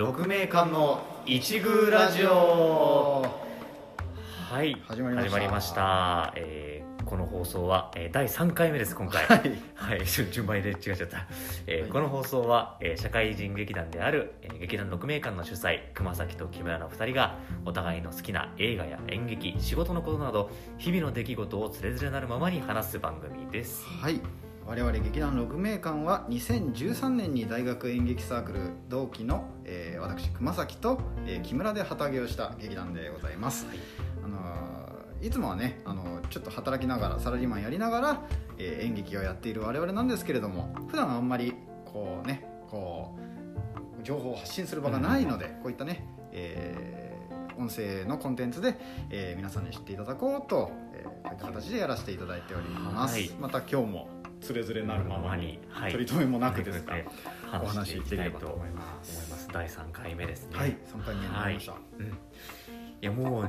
六名館の一宮ラジオ。はい。始まりました。ました。えーこの放送は、えー第3回目です今回。はい。はい、順番で違っちゃった、えーはい。この放送は、えー社会人劇団である、えー劇団六名館の主催熊崎と木村の2人がお互いの好きな映画や演劇仕事のことなど日々の出来事をつれづれなるままに話す番組です。はい。我々劇団六名館は2013年に大学演劇サークル同期の、えー私熊崎と、えー木村で旗揚げをした劇団でございます、あのーいつもはね、あのーちょっと働きながらサラリーマンやりながら、えー演劇をやっている我々なんですけれども普段あんまりこうねこう情報を発信する場がないので、こういったね、えー音声のコンテンツで、えー皆さんに知っていただこうと、えーこういった形でやらせていただいております、はい。また今日もつれづれなるままにはい。取り留めもなくですが、ねお話していきたいと話ししていければと思います第3回目ですね。はい3回目になりました、うん、いやもう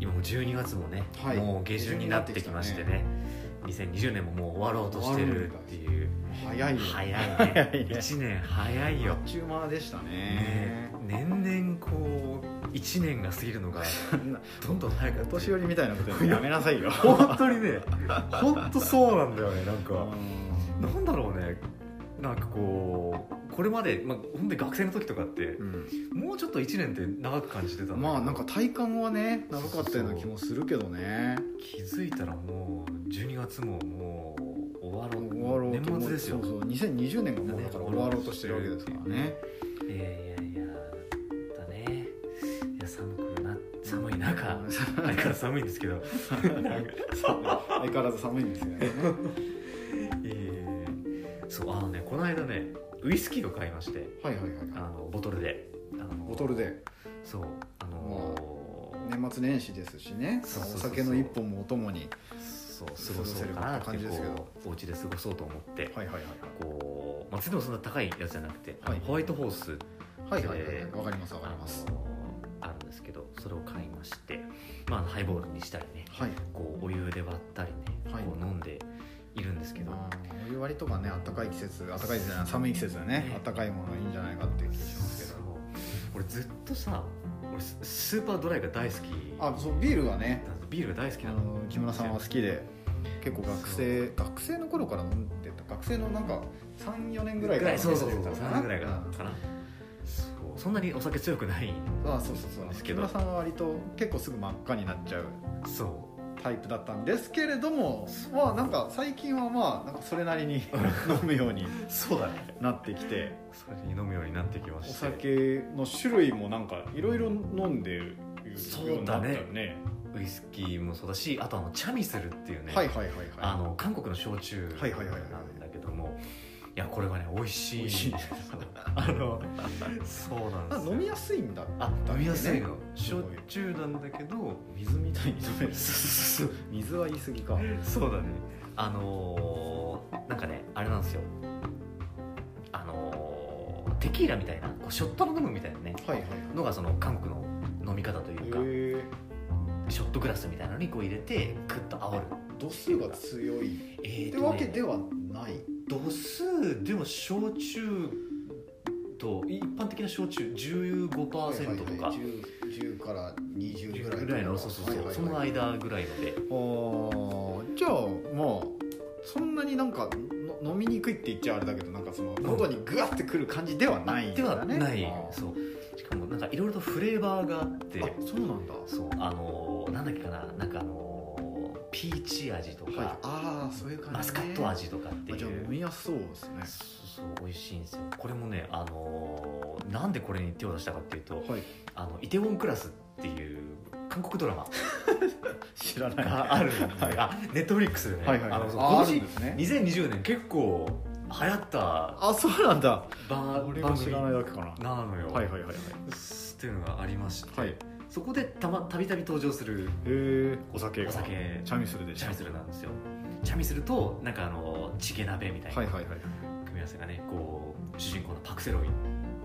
今もう12月もね、はい。もう下旬になってきましてね。2020年ももう終わろうとしてるっていう。早いよ早いね。早いね。1年早いよ。あっちゅう間でしたね。ね。年々こう1年が過ぎるのが どんどん早く年寄りみたいなことやめなさいよ。本当にね本当そうなんだよねなんか。うん。なんだろうねなんかこうこれまで、まあ、本当に学生の時とかってうん。もうちょっと1年って長く感じてたまあなんか体感はね長かったような気もするけどね。気づいたらもう12月ももう終わろう終わろうと年末ですよ。そうそう。2020年がもうだから終わろうとしてるわけですからね。いやいやいやだね。いや寒くな寒い中 う。ん相変わらず寒いんですけど。相変わらず寒いんですよね。えーそうあのねこの間ねウイスキーを買いましてはいはいはい。あのボトルで。あのボトルで。そうあの年末年始ですしね。そうそうそうお酒の一本もお供にそう過ごそうかなって感じですけどこうお家で過ごそうと思ってはいはいはい。こうまあでもそんな高いやつじゃなくて、あのはい。ホワイトホースはいはいはいはい。わかりますわかります。あのあるんですけどそれを買いまして、まあ、ハイボールにしたりねはい。こうお湯で割ったりね、はい。こう飲んでいるんですけど、まあお湯割りとかね暖かい季節暖かいじゃない寒い季節でね。ね暖かいものがいいんじゃないかっていう気がしますけど。俺ずっとさ俺ススーパードライが大好き。あそうビールはね。ビールが大好きあなの。の木村さんは好きで。結構学生学生の頃から飲んでた。学生のなんか34年ぐらいからそうそうそうそう。飲んでた3年ぐらいかな,、うんかな。そんなにお酒強くないあそうそうそう。ですけど木村さんは割と結構すぐ真っ赤になっちゃう。そタイプだったんですけれどもまあなんか最近はまあなんかそれなりに 飲むようにうそうだね。なってきてそれに飲むようになってきまおして。酒の種類もなんかいろいろ飲んでるそうようになだねったよね。ウイスキーもそうだしあとあのチャミスルっていうね、はいはいはいはい。あの韓国の焼酎なんだはいはいはいはいやこれがね美味しい。美味しい あのそうなんですよ。あ飲みやすいんだあ飲みやすいの。すごい焼酎なんだけど水みたいに飲める。水は言い過ぎか。そうだね。あのーなんかねあれなんですよ。あのーテキーラみたいなこうショットの飲むみたいなねはいはいのがその韓国の飲み方というか、へショットグラスみたいなのにこう入れてクッと煽る。度数が強い。えーってわけではない度数でも焼酎と一般的な焼酎15%とか、はいはいはい。10, 10から20ぐらいぐらいのそうそうそう、はいはいはい。その間ぐらいので。あーじゃあまあそんなになんかの飲みにくいって言っちゃあれだけどなんかその喉にグワッてくる感じではないんでだねはない。そう。しかもなんかいろいろとフレーバーがあって。あそうなんだ。そう。あのーなんだっけかな。なんかあのーピーチ味とか、はい。ああそういう感じ、ね、マスカット味とかっていう。あじゃあ飲みやすそうですね。そうそう美味しいんですよ。これもねあのーなんでこれに手を出したかっていうとはい。あのイテウォンクラスっていう韓国ドラマ 知らない。があるんで、あネットフリックスでね、はいはいはい。あのああるんですね。2020年結構流行ったあそうなんだ。番俺が知らないだけかな。なのよ、はいはいはいはい。っていうのがありまして、はいそこでたまたびたび登場するお酒がお酒。チャミスルでしチャたミスルなんですよ。チャミスルとなんかあのチゲ鍋みたいなはいはいはい組み合わせがねこう主人公のパク・セロイっ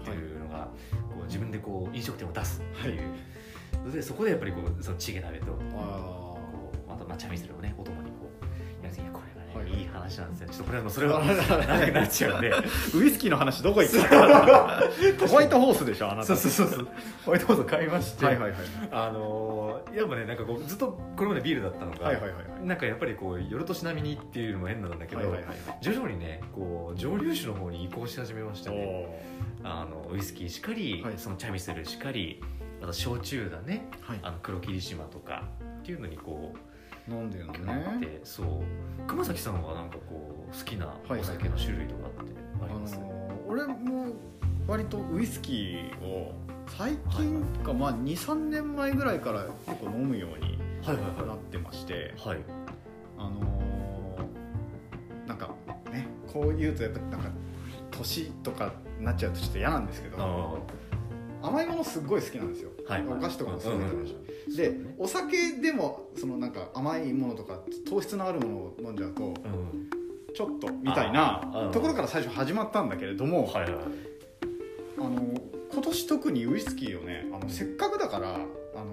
ていうのが、こう自分でこう飲食店を出すっていう、でそこでやっぱりこうそのチゲ鍋とあこうあとまあチャミスルをねお供にこうやるいやこいい、い話話なんですよちょっとこれはもうそれは 長くなっちゃうんで。ウイスキーの話どこ行った ホワイトホースでしょあなた。そうそうそうそう。ホワイトホースを買いまして、はいはいはい。あのーやっぱねなんかこうずっとこれまでビールだったのが、はいはいはいはい。なんかやっぱりこう夜年並みにっていうのも変なんだけど、はいはいはい徐々にねこう蒸留酒の方に移行し始めましたね。あのウイスキーしかり、はい。そのチャミスルしかりあと焼酎だね。はい。あの黒霧島とかっていうのにこ飲んでるのねそう。熊崎さんはなんかこう好きなはいお酒の種類とかってあります、あのー俺も割とウイスキーを最近か、まあ23年前ぐらいから結構飲むようにはいはいなってましてはい。はいあのーなんかねこう言うとやっぱなんか年とかになっちゃうとちょっと嫌なんですけどあ甘いものすっごい好きなんですよ、はい。お菓子とかもすごい食べるし、ーで、そうね。お酒でもそのなんか甘いものとか糖質のあるものを飲んじゃうとうん。ちょっとみたいなところから最初始まったんだけれども、はいはいはい。あの今年特にウイスキーをねあのせっかくだからあ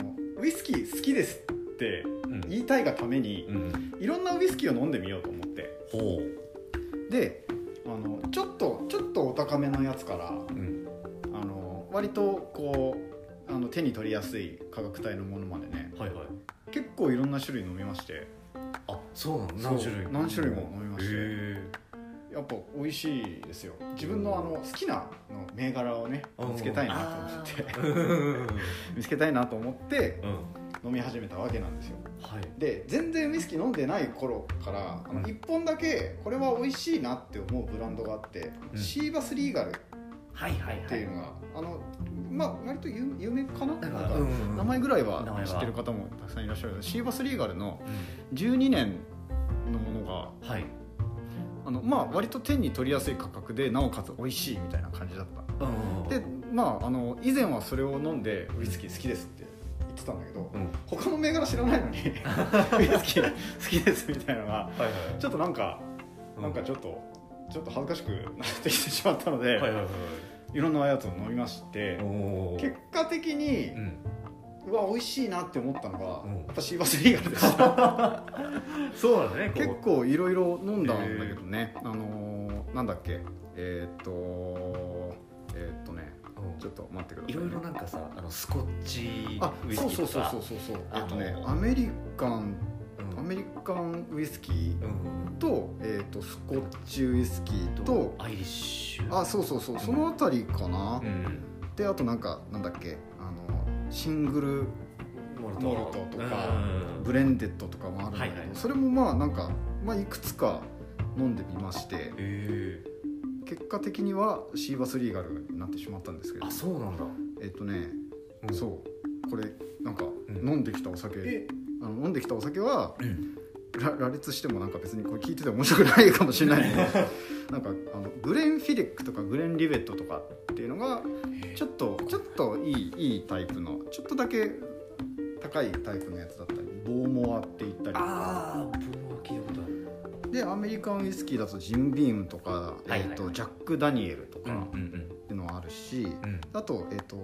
のウイスキー好きですってうん。言いたいがためにうんいろんなウイスキーを飲んでみようと思って。ほであのちょっとちょっとお高めのやつからううん割とこうあの手に取りやすい価格帯のものまでね。はいはい。結構いろんな種類飲みまして。あそうなの何種類何種類も飲みまして。へやっぱ美味しいですよ。自分のあの好きなの銘柄をねー見つけたいなと思って。見つけたいなと思ってうん。飲み始めたわけなんですよ。はい。で全然ウイスキー飲んでない頃からあのうん。1本だけこれは美味しいなって思うブランドがあって、うん。シーバスリーガルっはいはいはい。ていうのが、あのまあ割と有有名かななんかなんかうん。名前ぐらいは知ってる方もたくさんいらっしゃる。シーバスリーガルのうん。12年のものがはい。あのまあ割と手に取りやすい価格でなおかつ美味しいみたいな感じだった。うんでまああの以前はそれを飲んでウイスキー好きですって言ってたんだけど、うん。他の銘柄知らないのに ウイスキー好きですみたいなのがはいはい。ちょっとなんか、なんかちょっとちょっと恥ずかしくなってきてしまったので、いはいはいはいろんなやつを飲みまして結果的にう、わ美味しいなって思ったのが、うん。やっぱシーバスリーガルでした。そうだね結構いろいろ飲んだんだけどね。あのーなんだっけ？えーっとえーっとねちょっと待ってください、ね、いろいろなんかさあのスコッチあウイスそうそうキーとか。そうそうそうそうえあのっとねアメリカンメリカンウイスキーうんと,、えーっとスコッチウイスキーとアイリッシュ。あそうそうそうそのあたりかな、うん。であとなんかなんだっけあのシングルモモルトとかうん。ブレンデッドとかもあるんだけど、それもまあなんか、まあ、いくつか飲んでみましてへ結果的にはシーバスリーガルになってしまったんですけえどあそうなんだ。えっとね、うん。そうこれなんかうん。飲んできたお酒、えあの飲んできたお酒はうん。ら羅列してもなんか別にこれ聞いてて面白くないかもしれないけど なんかあのグレン・フィデックとかグレン・リベットとかっていうのがちょっとちょっといいいいタイプのちょっとだけ高いタイプのやつだったりボーモアって言ったりとか。ああ僕は聞いたことある。でアメリカンウイスキーだとジムビームとか、えー、とジャック・ダニエルとかっうんていうのはあるし、うん。あと,、えー、と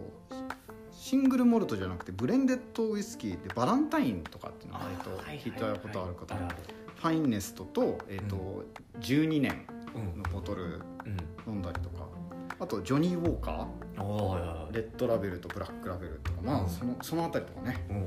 シングルモルトじゃなくてブレンデッドウイスキーでバランタインとかっていうのが割と聞いたことある方ファインネストと,、えーと12年うんのボトルうん。飲んだりとかあとジョニー・ウォーカー。レッドラベルとブラックラベルとかまうん。あそのその辺りとかね。うん。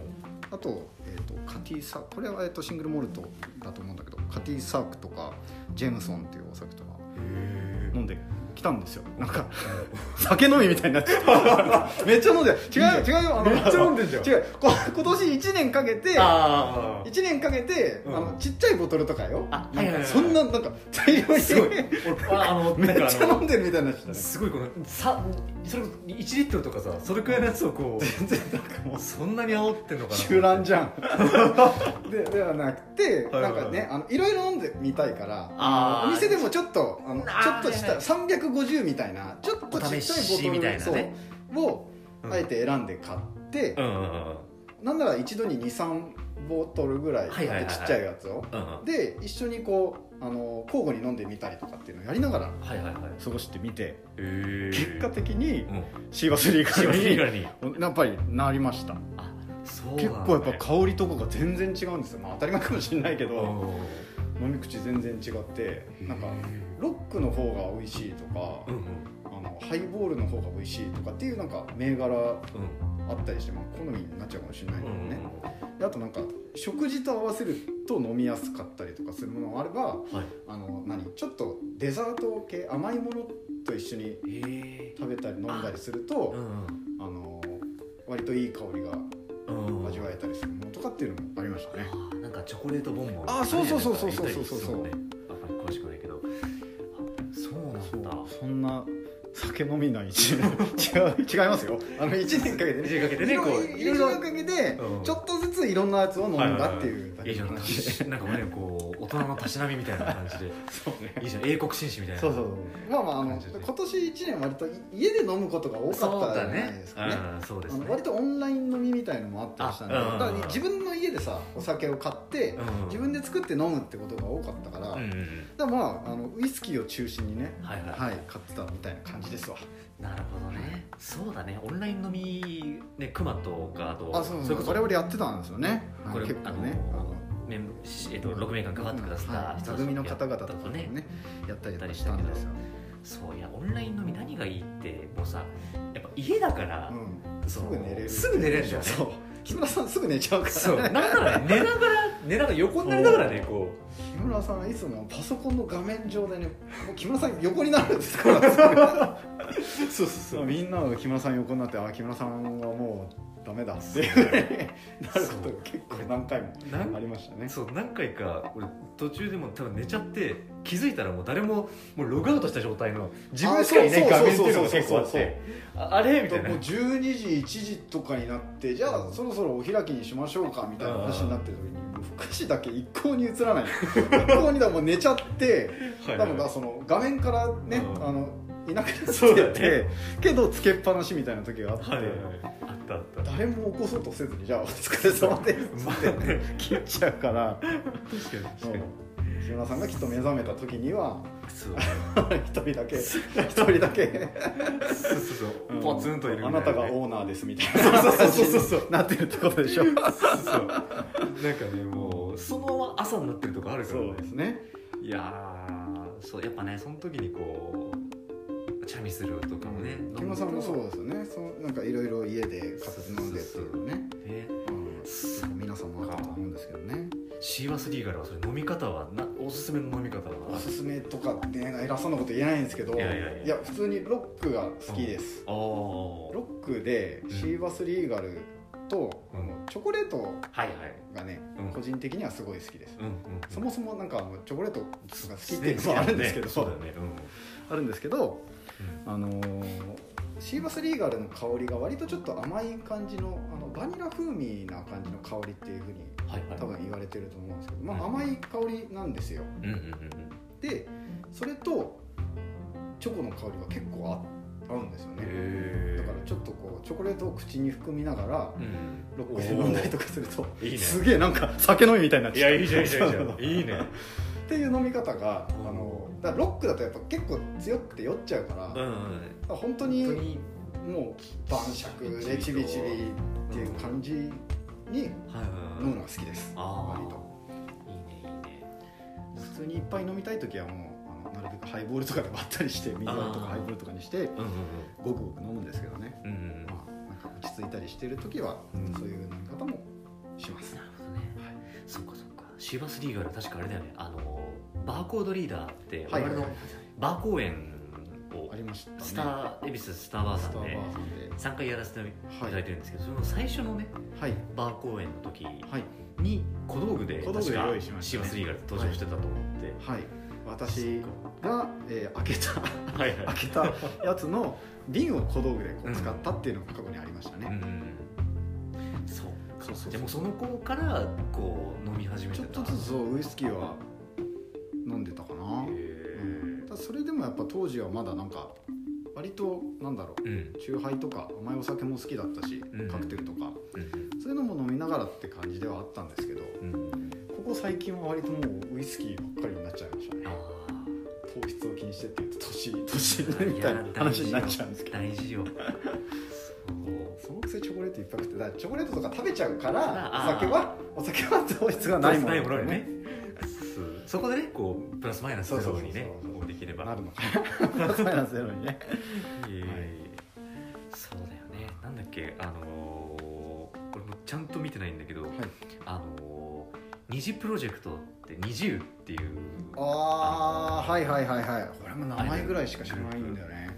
あと,、えー、とカティサこれは、えー、とシングルモルトだと思うんだけどカティサークとかジェームソンっていうお酒とかへ飲んできたんですよ。なんか 酒飲みみたいになって めっちゃ飲んでる。違う違うよ。あのめっちゃ飲んでんじゃん。違う。こ今年1年かけてあ1年かけて、うん。あのちっちゃいボトルとかよ。あそんななんか大量に。すごい。めっちゃ飲んでるみたいになすごいこのさそれこそ1リットルとかさそれくらいのやつをこう全然なんかもうそんなに煽ってんのかな？集団じゃん。でではなくてはいはいなんかねあのいろいろ飲んでみたいからお店でもちょっとあのちょっとしたはいはい350みたいなちょっとちっちゃいボトルたいなね。をうん。あえて選んで買ってうんうんうん。なんなら一度に23ボトルぐらいはいはいはいはい。ちっちゃいやつを。うんうん。で一緒にこうあの交互に飲んでみたりとかっていうのをやりながらはいはいはい。過ごしてみてへえ結果的にうん。シーバスリーガガルに。やっぱりなりました。あそう結構やっぱ香りとかが全然違うんですよ、まあ、当たり前かもしれないけどうん飲み口全然違ってなんかロックの方が美味しいとかうんうん。あのハイボールの方が美味しいとかっていうなんか銘柄うん。あったりして、まあ、好みになっちゃうかもしれないんだうんうんけどね、であとなんか食事と合わせると飲みやすかったりとかするものもあればはい。あの何？ちょっとデザート系甘いものと一緒に食べたり飲んだりするうとん。あの割といい香りが味わえたりするものとかっていうのもありましたね。なんかチョコレートボンボンあーそうそうそうそうそうそうそうなんか言ったりするもんね酒飲みない一年。違う違いますよ。あの1年かけて一年かけてねいろこういろいろかけてうんちょっとずついろんなやつを飲んだっていうなんかねこう大人のたしなみみたいな感じで。そうね。いいじゃん。英国紳士みたいなそうそうまあまああの今年1年割と家で飲むことが多かったじゃないねですかね。うんそうですね。あの割とオンライン飲みみたいのもあったりしたんであうんだから自分の家でさお酒を買ってうん。自分で作って飲むってことが多かったから、うんうんうん。だからまああのウイスキーを中心にねはいはい。はい買ってたみたいな感じですわ。なるほどね。そうだね。オンライン飲みねクマとかあとあそうそうそ我々やってたんですよね。これはい結構ね。あのメンえっと6名間関わってくださったはい人座組の方々とかとねねやったりしたんですよ、そういやオンライン飲み何がいいってもうさやっぱ家だから、うん、すそうぐ寝れる。すぐ寝れるんだよねそう。木村さんすぐ寝ちゃうからそうなんならね寝ながら寝ながら横になりながらねこ木村さんはいつもパソコンの画面上でねもう木村さん横になるんですから。うそうそう。みんなが木村さん横になってあ木村さんはもうダメだってい う。なることが結構何回もありましたね。そう何回か俺途中でも多分寝ちゃって気づいたらもう誰ももうログアウトした状態の自分しかいない画面っていうのが結構あってああれ？みたいな。もう12時1時とかになってじゃあそろそろお開きにしましょうかみたいな話になってる時にもう福祉だけ一向に映らない一向にだもう寝ちゃってはい多分だその画面からねうんあのいなくなってねてけどつけっぱなしみたいな時があって、はいはいはい。あったあった。誰も起こそうとせずにじゃあお疲れ様ですまあってね。切っちゃうから。確かにそう木村さんがきっと目覚めた時には 一人だけ一人だけそうそうそう。ポツンといるね。あなたがオーナーですみたいな。そうそうそうそう。なってるってことでしょ。そうそうなんかねもうそのまま朝になってるとこあるからね。そうですね。いやーそうやっぱねその時にこうチャミするとかもね木村さんもそうですよね。そうなんかいろいろ家で買って飲んでっていうね。ね。う皆さんもあったと思うんですけどね。シーワスリーガルはそれ飲み方はなおすすめの飲み方はおすすめとかってね偉そうなこと言えないんですけどいやいやいや。普通にロックが好きです。ああロックでシーバスリーガルと、うん。チョコレートはいはいがね、うん。個人的にはすごい好きです、うんうんそもそもなんかチョコレートが好きっていうのもあるんですけど、そうだよね。あるんですけどうんあのーシーバスリーガルの香りが割とちょっと甘い感じのあのバニラ風味な感じの香りっていうふうに多分言われてると思うんですけど、まうんあ、甘い香りなんですよ。でそれとチョコの香りが結構あ合うんですようんね。へだからちょっとこうチョコレートを口に含みながらうんロックで飲んだりとかするとね。すげえなんか酒飲みみたいになっいちゃう。やいいじゃんいいじゃんいいじゃん。いい ねっていう飲み方があのだロックだとやっぱ結構強くて酔っちゃうから,、うんうん本当にもう晩酌でちびちびっていう感じにはいはい飲むはいのが好きです。あ割と。あいいねいいね。普通にいっぱい飲みたい時はもうあのなるべくハイボールとかで割ったりして水割りとかハイボールとかにしてうんうんごくごく飲むんですけどね、うんうんうん。まあ、なんか落ち着いたりしてる時は、うん。そういう飲み方もします。なるほどね。そっかそっかシーバスリーガル確かあれだよね。あのバーコードリーダーって我々のバー公演をありましたね。スター恵比寿スターバーさんでスターバーさんで。3回やらせていただいてるんですけど、その最初のねはい。バー公演の時はい。に小道具で確かシーバスリーガル登場してたと思って、はい。私が、えー開けたはい開けたやつの瓶を小道具でこう使ったっていうのが過去にありましたね、うん。そうかそうそうそう。じゃあもうその頃からこう飲み始めてた。ちょっとずつそうウイスキーは飲んでたかな、へうん。ただそれでもやっぱ当時はまだなんか割となんだろう。ーうん。チューハイとか甘いお酒も好きだったし、うんカクテルとか。うんそういうのも飲みながらって感じではあったんですけどうんうんここ最近は割ともうウイスキーばっかりになっちゃいましたねあ糖質を気にしてって言うと年年ーみたいな話になっちゃうんですけど。大事よそのくせチョコレートいっぱい食ってだチョコレートとか食べちゃうからあーお酒はお酒は糖質がないものないものにね。そこでねこうプラスマイナスゼロにねこうできれば。なるのかなプラスマイナスゼロにね。いえいえ。い。えそうだよね。なんだっけあのーこれもちゃんと見てないんだけど、はい。あのー二次プロジェクトって二十っていう。ああはいはいはいはい。俺も名前ぐらいしか知らないんだよね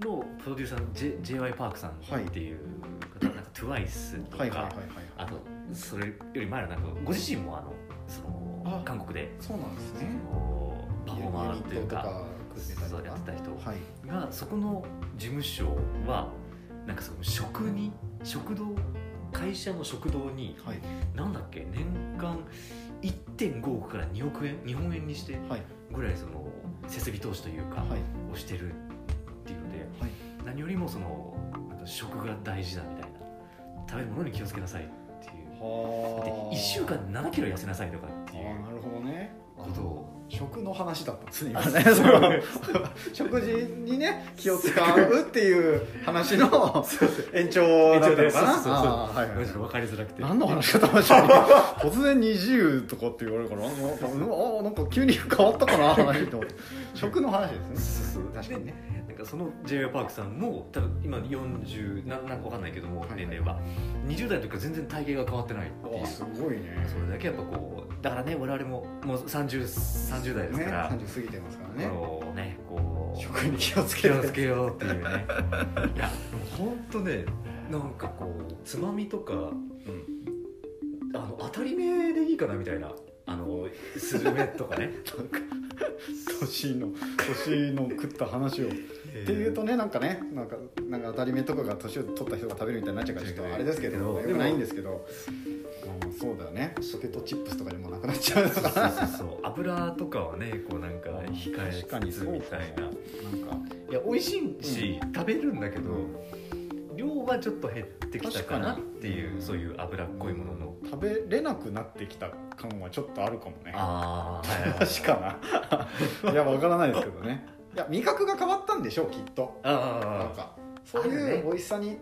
のプロデューサーの J- J.Y. パークさんっていう方、なんか TWICE とか、はいはいはいはいあとそれより前のなんかご自身もあのそのあ韓国でそうなんですそねのパフォーマーというかそうかやってた人はい。がそこの事務所はなんかその食に食堂会社の食堂にはい。なんだっけ年間1.5億から2億円日本円にしてはい。ぐらいその設備投資というか、はい。をしてるもそのなんか食が大事だみたいな。食べるものに気をつけなさいっていう。だっては1週間で7キロ痩せなさいとかっていうなるほどね。ことを。食の話だったんですねあ今ね。そう。その食事にね気を使うっていう話の延長だったのかな？分かりづらくて。何の話かと思っちゃう突然20とかって言われるからなんか急に変わったかな話って思って。食の話ですね。確かにねなんかその j y パークさんも多分今40ななんか分かんないけども、年齢は。20代の時から全然体型が変わってない。っていうあすごいね。それだけやっぱこうだからね我々ももう 30, 30代ですから、ね30過ぎてますからね。ねこう食に気をつ気けるをつけようっていうね。いや本当ねなんかこうつまみとかあの当たり前でいいかなみたいなあのスルメとかね年の年の食った話を。っていうとねなんかねなんかなんか当たり目とかが年を取った人が食べるみたいになっちゃうからちょっとあれですけどよくないんですけど。うんそうだよね。ポテトチップスとかでもなくなっちゃうのそうそうそう油とかはねこうなんか控えつつみたいな。なんかいや美味しいし、食べるんだけど、うん量はちょっと減ってきたかなっていう確かに。そういう脂っこいものの、食べれなくなってきた感はちょっとあるかもね。ああ確かな。いやわからないですけどね。いや味覚が変わったんでしょうきっと。なんあかそういう美味しさに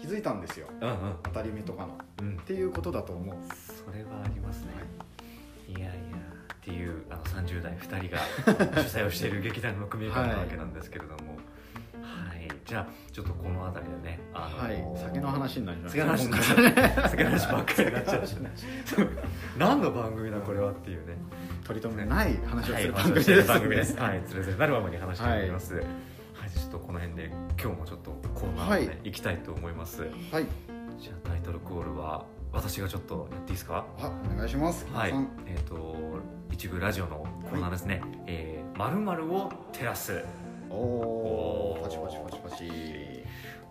気づいたんですよ。あうんうん。当たり目とかの。っうん。ていうことだと思う。それはありますね、い、やいや。っていうあの30代2人が主催をしている劇団の組合館なわけなんですけれども。はい、じゃあちょっとこの辺りでね、あのはい。酒の話になりまし酒の話になっちゃう酒の話ばっかり。になっちゃうしね何の番組だこれはっていうね。取り留めない話をはい、する番組です。番組です番組です。はい、つれづれなるままに話しております。はい、ちょっとこの辺で今日もちょっとコーナーをね、はい。行きたい。と思い。ます。はい。じゃあタイトルコールは私がちょっとやってい。い。ですか？あお願い。しますはい。えっ、と一部ラジオのコーナーですね。えーまるまるを照らす。おパチパチパチパチ。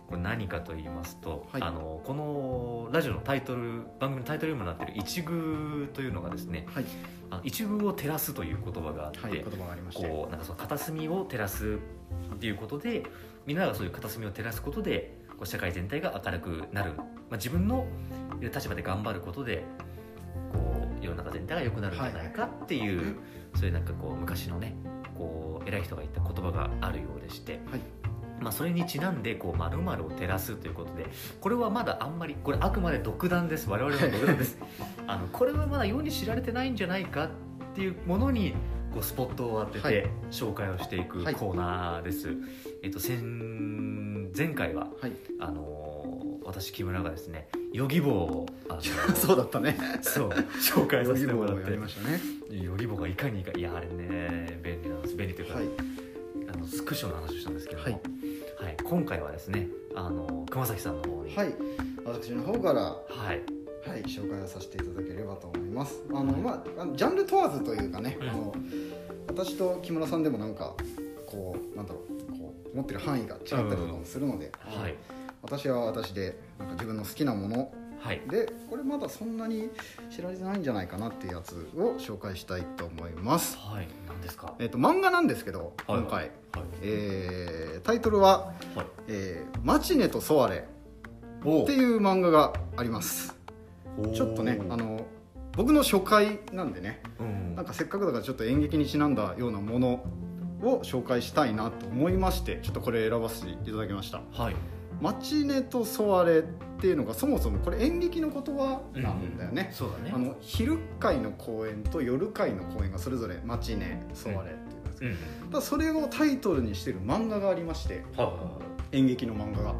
これ何かと言いますと、はい。あのこのラジオのタイトル番組のタイトルにもなっている一遇というのがですね、はい。あの一遇を照らすという言葉があって。はい言葉がありまして。こうなんかその片隅を照らすっていうことでみんながそういう片隅を照らすことでこう社会全体が明るくなる、まあ、自分の立場で頑張ることでこう世の中全体が良くなるんじゃないかっていう、そういうなんかこう昔のねこう偉い人が言った言葉があるようでして、はい。まあ、それにちなんでこう〇〇を照らすということでこれはまだあんまりこれあくまで独断です。我々の独断です。あのこれはまだ世に知られてないんじゃないかっていうものにこうスポットを当てはい。て紹介をしていくはい。コーナーです、えっと先前回ははい。あのー私木村がですねヨギボーをあのー そうだったね。そう紹介させてもらって。りましたね。ヨギボーがいかにいいかいやあれねです便利というか、はい。あのスクショの話をしたんですけども、ははい。い今回はですねあの熊崎さんの方にはい。私の方からはい。はい、紹介をさせていただければと思います。あの、まあ、ジャンル問わずというかね、うんあの私と木村さんでもなんかこうなんだろうこう持ってる範囲が違ったりとかもするので、はい。私は私でなんか自分の好きなものはい。でこれまだそんなに知られてないんじゃないかなっていうやつを紹介したいと思います。はい。何ですか？えっ、と漫画なんですけどはい。今回、はい。えータイトルははい「えーマチネとソワレ」おっていう漫画があります。ちょっとねあの僕の初回なんでねうん。なんかせっかくだからちょっと演劇にちなんだようなものを紹介したいなと思いましてちょっとこれ選ばせていただきました。はい「マチネとソワレ」っっていうのがそもそもこれ演劇の言葉なんだよね、そうだね。あの昼会の公演と夜会の公演がそれぞれマチネソワレっていうんですけど、うん。ただそれをタイトルにしてる漫画がありまして演劇の漫画が。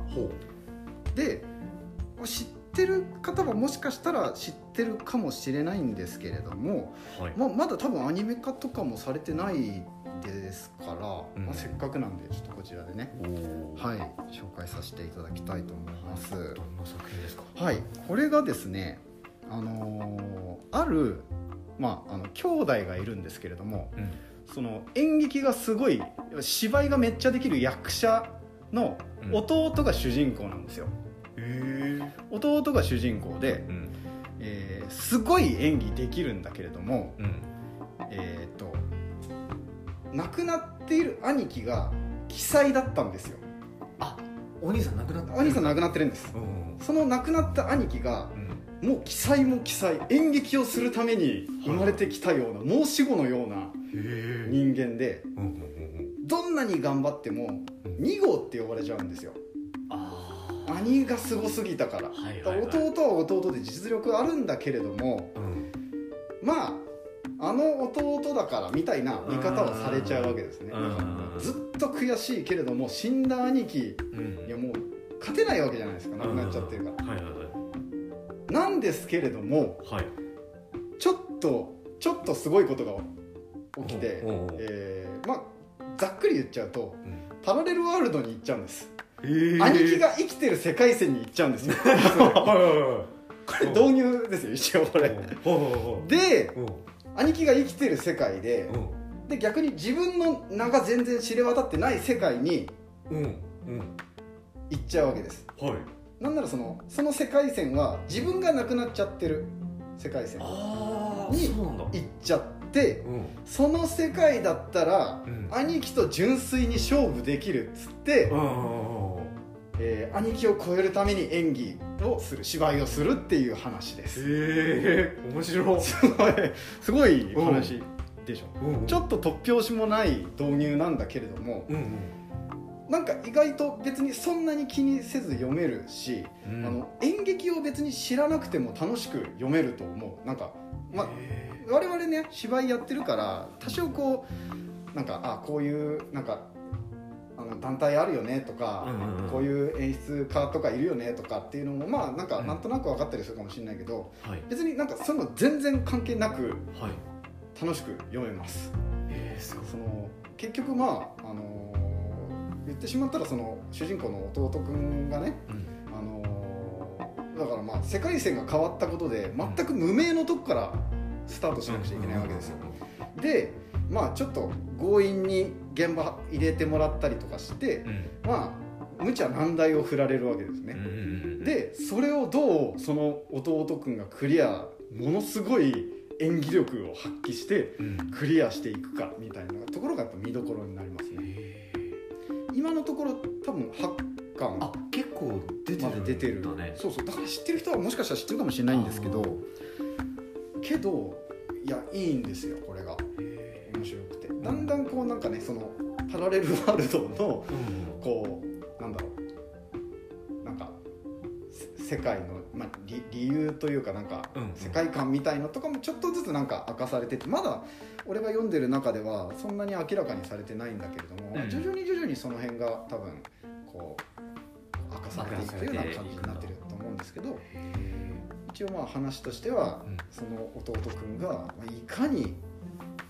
で知ってる方はもしかしたら知ってるかもしれないんですけれども、うはい。まあ、まだ多分アニメ化とかもされてないですから、うん。まあ、せっかくなんでちょっとこちらでね、はい、紹介させていただきたいと思います。どんな作品ですか？はい、これがですね、あのーある、まあ、あの兄弟がいるんですけれどもうん。その演劇がすごい芝居がめっちゃできる役者のうん。弟が主人公なんですよ。へえ弟が主人公で、うん。えーすごい演技できるんだけれども、うん。えー、と亡くなっている兄貴が奇才だったんですよ。あお兄さん亡くなった。お兄さん亡くなってるんです。う。んその亡くなった兄貴がうんもう奇才も奇才演劇をするために生まれてきたような申し子のような人間でうんどんなに頑張ってもうん。2号って呼ばれちゃうんですよ。兄がすごすぎたから。はいはいはい。弟は弟で実力あるんだけれどもうん。まああの弟だからみたいな見方をされちゃうわけですね。ずっと悔しいけれども死んだ兄貴うん。いやもう勝てないわけじゃないですか。亡くなっちゃってるから。はいはいなんですけれどもはい。はいちょっとちょっとすごいことが起きてえーまあざっくり言っちゃうとうん。パラレルワールドに行っちゃうんです。兄貴が生きてる世界線に行っちゃうんですよ。はいはいはいこれ導入ですよ一応これ。でう。ん兄貴が生きてる世界でうん。で逆に自分の名が全然知れ渡ってない世界に行っちゃうわけです。はい。なんならそのその世界線は自分が亡くなっちゃってる世界線にそうなんだ。っちゃってうん。その世界だったらうん。兄貴と純粋に勝負できるっつって、うんえー兄貴を超えるために演技をする芝居をするっていう話です。へえ面白い。すごいすごい話でしょ。うん。ちょっと突拍子もない導入なんだけれどもうんなんか意外と別にそんなに気にせず読めるし、うん。あの演劇を別に知らなくても楽しく読めると思う。なんか、ま、へ我々ね芝居やってるから多少こうなんかあこういうなんか団体あるよねとか、こういう演出家とかいるよねとかっていうのもまあなんかうんなんとなく分かったりするかもしれないけど、えはい。別になんかそういうの全然関係なくはい。楽しく読めます。えーすその結局まあ、あのー言ってしまったらその主人公の弟くんがね、うん。あのーだからまあ世界線が変わったことで全く無名のとこからスタートしなくちゃいけないわけですよ。でまあちょっと強引に現場入れてもらったりとかしてうん。うんまあ無茶難題を振られるわけですね、でそれをどうその弟くんがクリアものすごい演技力を発揮してうん。クリアしていくかみたいなところがやっぱ見どころになりますね。へ今のところ多分8巻。ーあ結構出てまる出てる。そうそう。だから知ってる人はもしかしたら知ってるかもしれないんですけどけどいやいいんですよこれがだんだんこうなんかねそのパラレルワールドのこうなんだろう。なんかせ世界の、まあ、理理由というかなんか世界観みたいのとかもちょっとずつなんか明かされててまだ俺が読んでる中ではそんなに明らかにされてないんだけれども、うん。徐々に徐々にその辺が多分こう明かされていくような感じになってると思うんですけどへ一応まあ話としてはその弟くんがまあいかに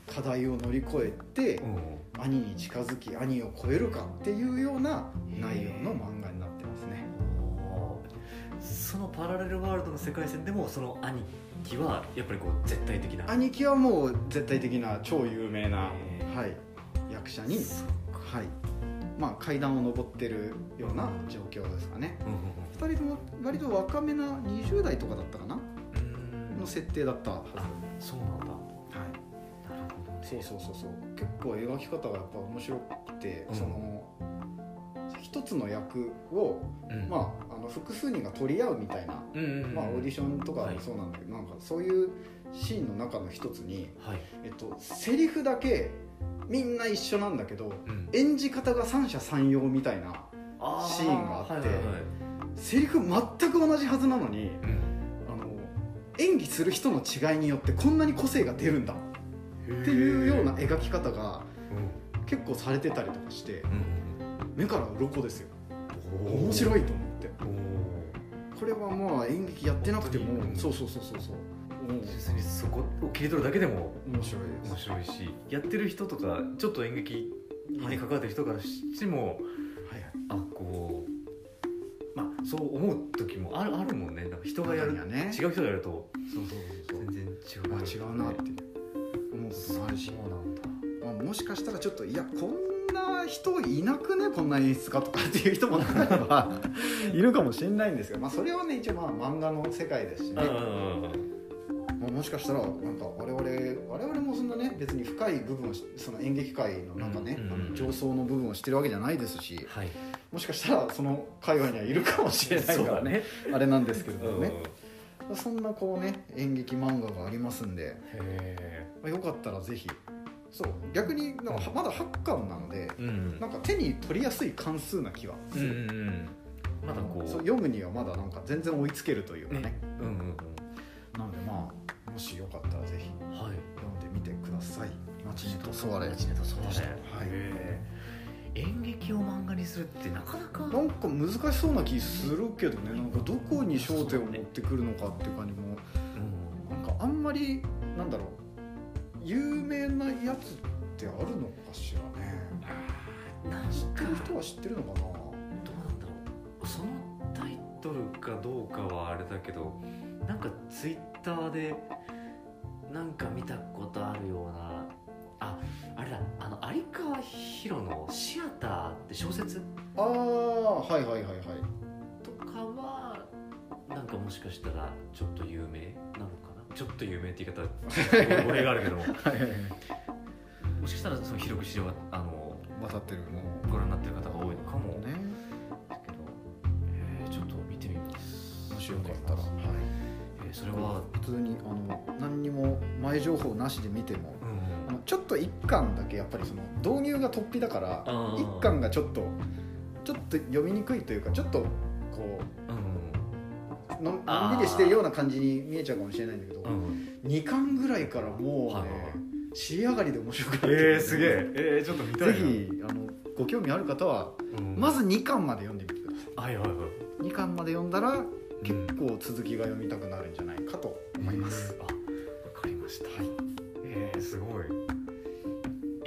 課題を乗り越えてうん。兄に近づき兄を超えるかっていうような内容の漫画になってますね。そのパラレルワールドの世界線でもその兄貴はやっぱりこう絶対的な兄貴はもう絶対的な超有名な、はい、役者に、はい。まあ、階段を上ってるような状況ですかね。うん2人とも割と若めな20代とかだったかな？の設定だったはず、あそうなんだそうそうそうそう。結構描き方がやっぱ面白くて、うん。その一つの役を、うん。まあ、あの複数人が取り合うみたいな、まあ、オーディションとかもそうなんだけど、なんかそういうシーンの中の一つに、はい。えっと、セリフだけみんな一緒なんだけどうん。演じ方が三者三様みたいなあシーンがあってはいはいはい。セリフ全く同じはずなのにうん。あの演技する人の違いによってこんなに個性が出るんだ。っていうような描き方が結構されてたりとかしてうん目から鱗ですよ。うん面白いと思って。おこれはまあ演劇やってなくてもそうそうそうそうそうもう。ー。別にそこを切り取るだけでも面白いです。面白いしやってる人とかちょっと演劇に関わってる人からしても、はいはい。あこうまあそう思う時もあるあるもんね。なんか人がやる、ね。違う人がやるとそうそうそう全然違うあ違うなってもあるしそうなん。だまあ、もしかしたらちょっといやこんな人いなくね？こんな演出家とかっていう人も中にはいるかもしれないんですけど、まあ、それはね一応まあ漫画の世界ですしね、まあ、もしかしたらなんか我々我々もそんなね別に深い部分をしその演劇界のなんかね、うんうんうん。あの上層の部分を知ってるわけじゃないですしはい。もしかしたらその界隈にはいるかもしれないからねあれなんですけれどもね、そんなこうね演劇漫画がありますんで、へまあ、よかったらぜひ。そう。逆になんかまだ8巻なのでえうん。なんか手に取りやすい関数な気は、うんうんうん。まだこう。そう読むにはまだなんか全然追いつけるというかね。ねうんうんうん。なのでまあもしよかったらぜひはい。読んでみてください「マチネとソワレ」マチネとソワレでしたへはい。え。演劇を漫画にするってなかなか。なんか難しそうな気するけどね。なんかどこに焦点を持ってくるのかっていう感じも。うん。なんかあんまりなんだろう有名なやつってあるのかしらね。知ってかる人は知ってるのかな？どうなんだろう。そのタイトルかどうかはあれだけどなんかツイッターでなんか見たことあるようなああれだあの有川博の「シアター」って小説？ああはいはいはいはい。とかはなんかもしかしたらちょっと有名なのかなちょっと有名って言い方 語弊があるけど。もはいはいはい。もしかしたらその広く市場はあの渡ってるもご覧になってる方が多いのかも。ね。だけど、えーちょっと見てみます。もしよかったら、はい、えーそれは、普通にあの何にも前情報なしで見てもうんあのちょっと一巻だけやっぱりその導入が突飛だから一巻がちょっとちょっと読みにくいというかちょっとこうんうのんびりしてるような感じに見えちゃうかもしれないんだけど、うん二巻ぐらいからもうね、上がりで面白くなってえー、すげえ。えー、ちょっと見たいな。ぜひあのご興味ある方はうん。まず2巻まで読んでみてくださはいはいはい。い2巻まで読んだらうん。結構続きが読みたくなるんじゃないかと思います、あわかりました。はい。えー、すごい。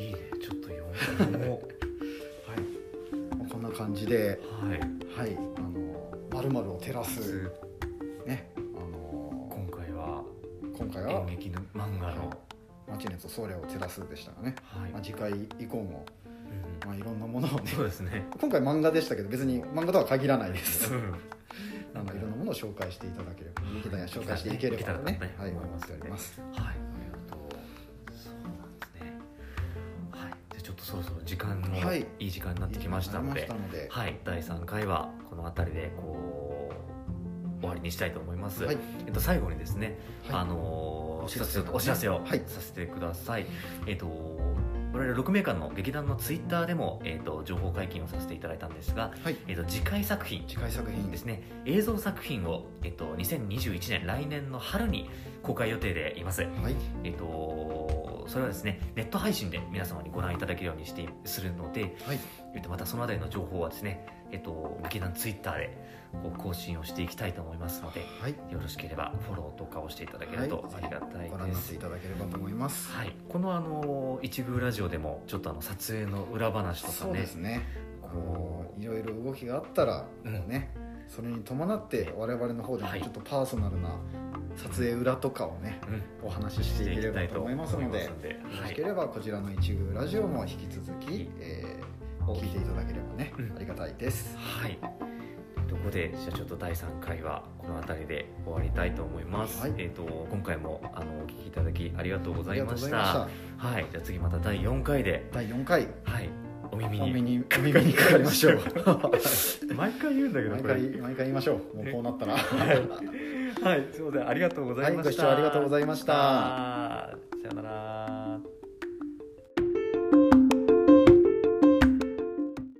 いいね。ちょっと読も はい。まあこんな感じでうはい。はい。あの〇〇を照らす今回は演劇の漫画の、「マチネとソーレを照らす」でしたがね、はい。まあ、次回以降も、うん。まあ、いろんなものをねそうですね。今回漫画でしたけど別に漫画とは限らないです。うん。あのいろんなものを紹介していただければ劇団や紹介していければとねいけたらね。はい思います思っております。はい。そろそろ時間もはい。いい時間になってきましたので、いい時間になりましたのはい、第三回はこの辺りでこう終わりにしたいと思います。はい。えっと最後にですね、はい。あのーお知らせ一つお知らせをはい。させてください。えっと我々6名間の劇団のツイッターでも、えっと情報解禁をさせていただいたんですが、はい。えっと次回作品次回作品。ですね。映像作品を、えっと2021年来年の春に公開予定でいます。はい。えっと、それはですねネット配信で皆様にご覧いただけるようにしてするので、はい。えっと、またそのあたりの情報はですね、えっと、劇団ツイッターでこう更新をしていきたいと思いますのではい。よろしければフォローとかをしていただけるとありがたいご覧にです。なっていただければと思います。はい、このあの一宮ラジオでもちょっとあの撮影の裏話とかそうねですね。こういろいろ動きがあったらうん。ねそれに伴って我々の方でもはい。ちょっとパーソナルな撮影裏とかをねうん。お話ししていければと思いますのでよで。ろしければこちらの一宮ラジオも引き続き、えー聞いていただければね、うん。ありがたいです。はい。とここでじゃあちょっと第3回はこの辺りで終わりたいと思います。はいえっ、と今回もあのお聞きいただきありがとうございました。はい。じゃあ次また第4回で第4回はいお耳にお耳にかかりましょう 毎回言うんだけど毎。回毎回言いましょうもうこうなったらはい。はい。すみませんありがとうございました。はいご視聴ありがとうございましたさようなら。